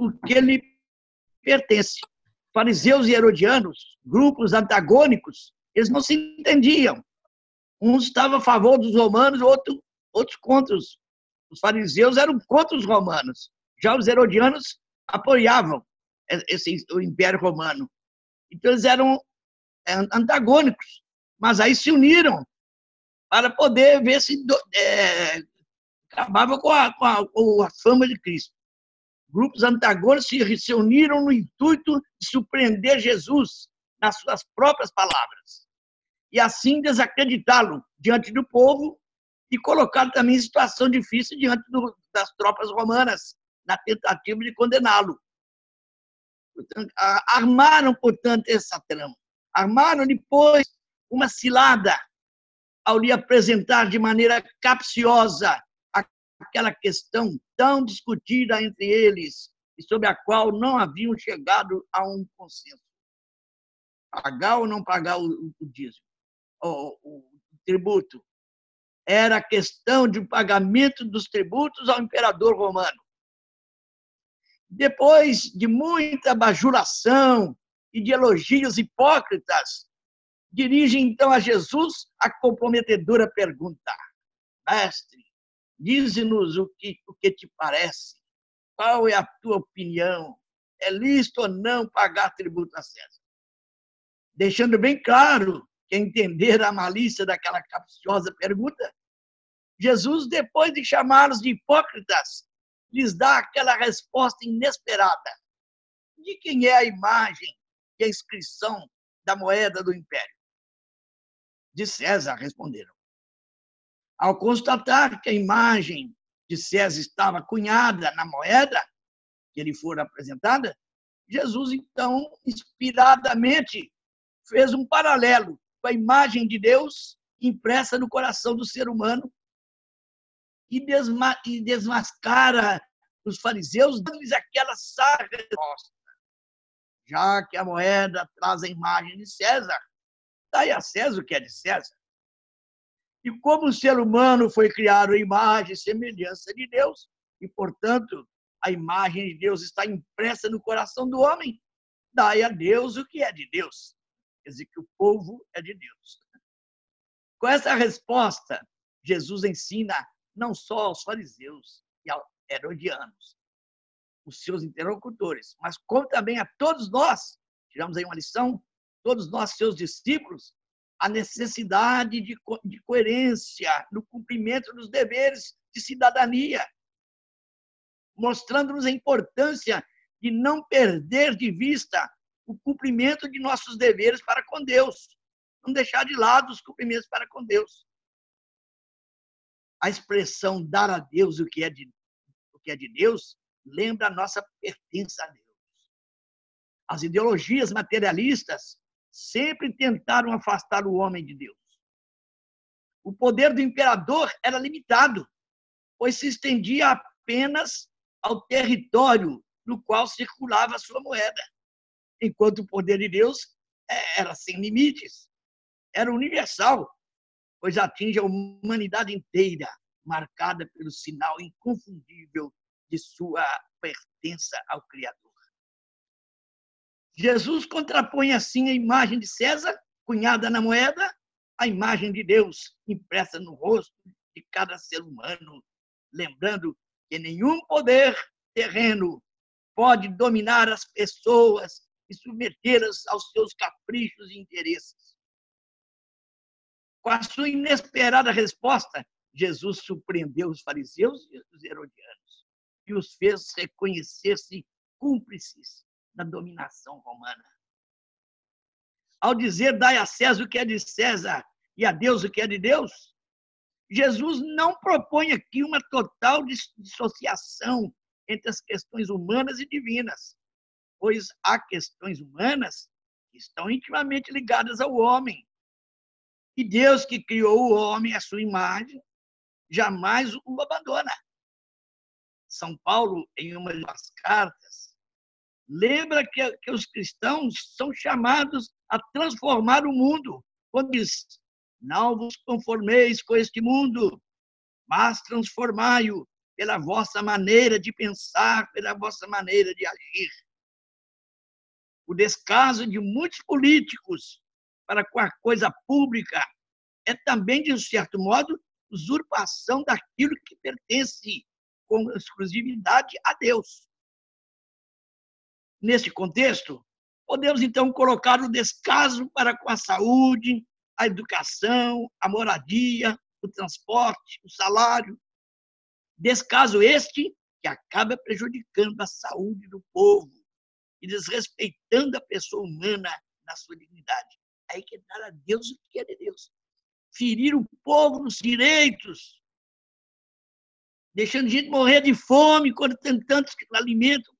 o que lhe pertence. Fariseus e herodianos, grupos antagônicos, eles não se entendiam. Um estava a favor dos romanos, outro, outros contra os. Os fariseus eram contra os romanos. Já os herodianos apoiavam esse, o Império Romano. Então, eles eram é, antagônicos, mas aí se uniram para poder ver se é, acabava com a, com, a, com a fama de Cristo. Grupos antagônicos se, se uniram no intuito de surpreender Jesus nas suas próprias palavras e assim desacreditá-lo diante do povo e colocá-lo também em situação difícil diante do, das tropas romanas, na tentativa de condená-lo. Armaram, portanto, essa trama. Armaram depois uma cilada ao lhe apresentar de maneira capciosa aquela questão tão discutida entre eles e sobre a qual não haviam chegado a um consenso. Pagar ou não pagar o, o dízimo? o, o tributo. Era a questão de pagamento dos tributos ao imperador romano. Depois de muita bajulação e de elogios hipócritas, dirige então a Jesus a comprometedora pergunta: Mestre, dize-nos o que, o que te parece. Qual é a tua opinião? É lícito ou não pagar tributo a César? Deixando bem claro quer entender a malícia daquela capciosa pergunta? Jesus, depois de chamá-los de hipócritas, lhes dá aquela resposta inesperada. De quem é a imagem e a inscrição da moeda do império? De César, responderam. Ao constatar que a imagem de César estava cunhada na moeda que lhe fora apresentada, Jesus, então, inspiradamente, fez um paralelo com a imagem de Deus impressa no coração do ser humano e, desma desmascara os fariseus, dando-lhes aquela sábia resposta. Já que a moeda traz a imagem de César, dai a César o que é de César. E como o ser humano foi criado em imagem e semelhança de Deus, e, portanto, a imagem de Deus está impressa no coração do homem, dai a Deus o que é de Deus. Quer dizer que o povo é de Deus. Com essa resposta, Jesus ensina não só aos fariseus e aos herodianos, os seus interlocutores, mas como também a todos nós, tiramos aí uma lição, todos nós, seus discípulos, a necessidade de, co de coerência no cumprimento dos deveres de cidadania, mostrando-nos a importância de não perder de vista o cumprimento de nossos deveres para com Deus. Não deixar de lado os cumprimentos para com Deus. A expressão dar a Deus o que é de, o que é de Deus lembra a nossa pertença a Deus. As ideologias materialistas sempre tentaram afastar o homem de Deus. O poder do imperador era limitado, pois se estendia apenas ao território no qual circulava a sua moeda enquanto o poder de Deus é, era sem limites, era universal, pois atinge a humanidade inteira, marcada pelo sinal inconfundível de sua pertença ao Criador. Jesus contrapõe assim a imagem de César, cunhada na moeda, à imagem de Deus impressa no rosto de cada ser humano, lembrando que nenhum poder terreno pode dominar as pessoas e submetê-las aos seus caprichos e interesses. Com a sua inesperada resposta, Jesus surpreendeu os fariseus e os herodianos e os fez reconhecer-se cúmplices da dominação romana. Ao dizer, dai a César o que é de César e a Deus o que é de Deus, Jesus não propõe aqui uma total dissociação entre as questões humanas e divinas, pois há questões humanas que estão intimamente ligadas ao homem. E Deus que criou o homem à sua imagem, jamais o abandona. São Paulo, em uma das cartas, lembra que, que os cristãos são chamados a transformar o mundo, quando diz: Não vos conformeis com este mundo, mas transformai-o pela vossa maneira de pensar, pela vossa maneira de agir. O descaso de muitos políticos para com a coisa pública é também, de um certo modo, usurpação daquilo que pertence com exclusividade a Deus. Nesse contexto, podemos então colocar o descaso para com a saúde, a educação, a moradia, o transporte, o salário. Descaso este que acaba prejudicando a saúde do povo e desrespeitando a pessoa humana na sua dignidade. Aí que dar a Deus o que é de Deus. Ferir o povo nos direitos, deixando gente morrer de fome quando tem tantos alimentos,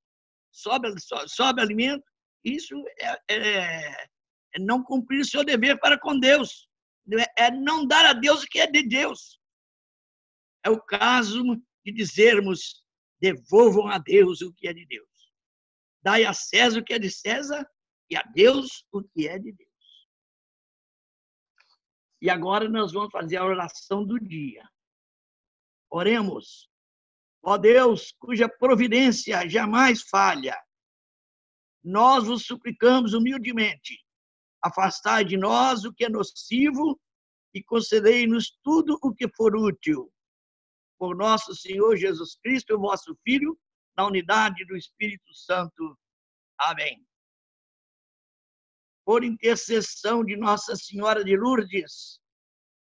sobra, sobra alimento. Isso é, é, é não cumprir o seu dever para com Deus. É não dar a Deus o que é de Deus. É o caso de dizermos: devolvam a Deus o que é de Deus. Dai a César o que é de César e a Deus o que é de Deus. E agora nós vamos fazer a oração do dia. Oremos. Ó Deus, cuja providência jamais falha, nós vos suplicamos humildemente, afastai de nós o que é nocivo e concedei-nos tudo o que for útil. Por nosso Senhor Jesus Cristo, vosso Filho, na unidade do Espírito Santo. Amém. Por intercessão de Nossa Senhora de Lourdes,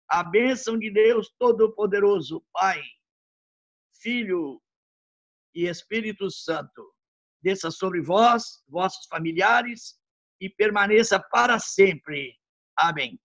a bênção de Deus Todo-Poderoso, Pai, Filho e Espírito Santo, desça sobre vós, vossos familiares e permaneça para sempre. Amém.